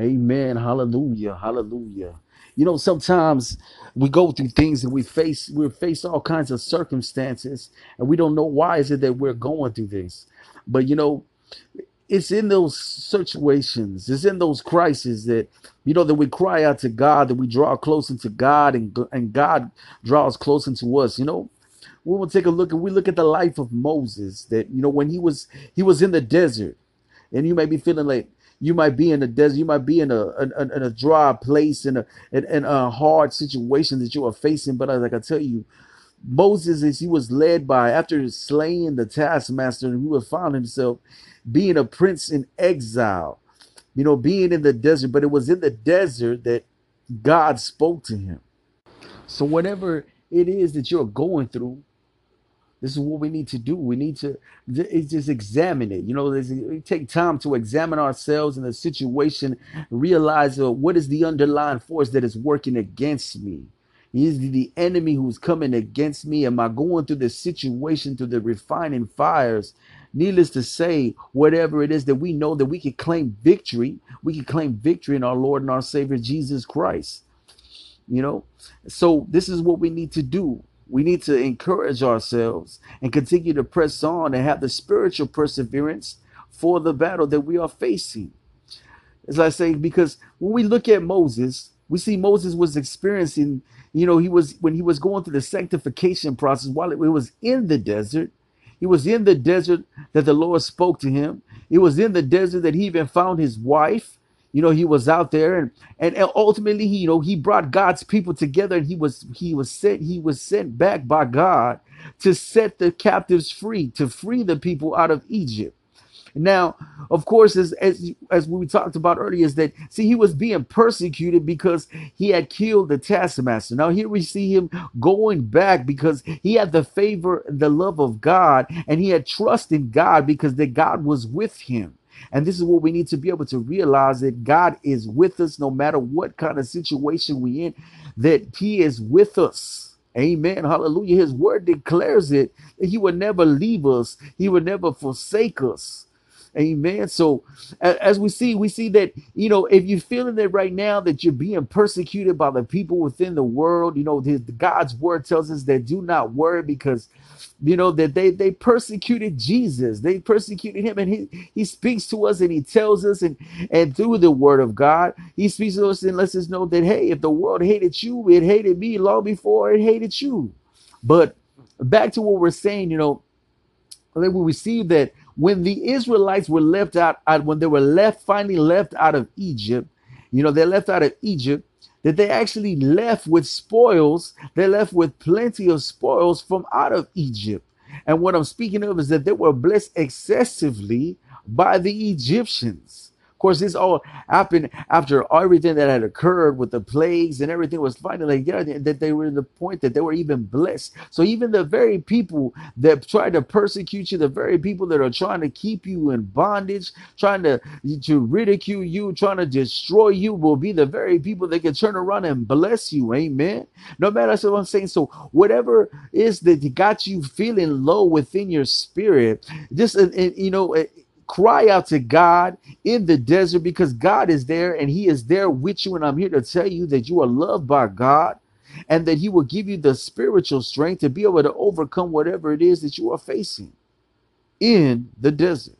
Amen. Hallelujah. Hallelujah. You know, sometimes we go through things and we face we face all kinds of circumstances and we don't know why is it that we're going through this. But you know, it's in those situations, it's in those crises that you know that we cry out to God, that we draw closer to God, and and God draws closer to us. You know, we will take a look and we look at the life of Moses. That you know when he was he was in the desert, and you may be feeling like you might be in a desert, you might be in a in, in a dry place, in a in, in a hard situation that you are facing. But like I tell you, Moses, as he was led by after slaying the taskmaster, and he would find himself being a prince in exile, you know, being in the desert. But it was in the desert that God spoke to him. So whatever it is that you're going through, this is what we need to do. We need to just examine it. You know, take time to examine ourselves in the situation, realize uh, what is the underlying force that is working against me. Is the enemy who's coming against me? Am I going through the situation, through the refining fires? Needless to say, whatever it is that we know that we can claim victory, we can claim victory in our Lord and our Savior Jesus Christ. You know, so this is what we need to do. We need to encourage ourselves and continue to press on and have the spiritual perseverance for the battle that we are facing. As I say, because when we look at Moses, we see Moses was experiencing, you know, he was when he was going through the sanctification process while it was in the desert. It was in the desert that the Lord spoke to him. It was in the desert that he even found his wife. You know, he was out there and and and, ultimately he, you know, he brought God's people together and he was he was sent he was sent back by God to set the captives free, to free the people out of Egypt. Now, of course, as as as we talked about earlier, is that see he was being persecuted because he had killed the taskmaster. Now here we see him going back because he had the favor, the love of God, and he had trust in God because that God was with him. And this is what we need to be able to realize that God is with us no matter what kind of situation we in, that He is with us. Amen. Hallelujah. His word declares it He will never leave us, He will never forsake us. Amen. So as we see, we see that, you know, if you're feeling that right now that you're being persecuted by the people within the world, you know, the, God's word tells us that do not worry because, you know, that they, they persecuted Jesus. They persecuted him and he, he speaks to us and he tells us and, and through the word of God, he speaks to us and lets us know that, hey, if the world hated you, it hated me long before it hated you. But back to what we're saying, you know, when we see that when the Israelites were left out, when they were left, finally left out of Egypt, you know, they left out of Egypt, that they actually left with spoils. They left with plenty of spoils from out of Egypt. And what I'm speaking of is that they were blessed excessively by the Egyptians course, this all happened after everything that had occurred with the plagues and everything was finally like, yeah, that they were in the point that they were even blessed. So even the very people that try to persecute you, the very people that are trying to keep you in bondage, trying to, to ridicule you, trying to destroy you, will be the very people that can turn around and bless you. Amen. No matter what I'm saying. So whatever is that got you feeling low within your spirit, just uh, uh, you know uh, cry out to God in the desert because God is there and He is there with you. And I'm here to tell you that you are loved by God and that He will give you the spiritual strength to be able to overcome whatever it is that you are facing in the desert.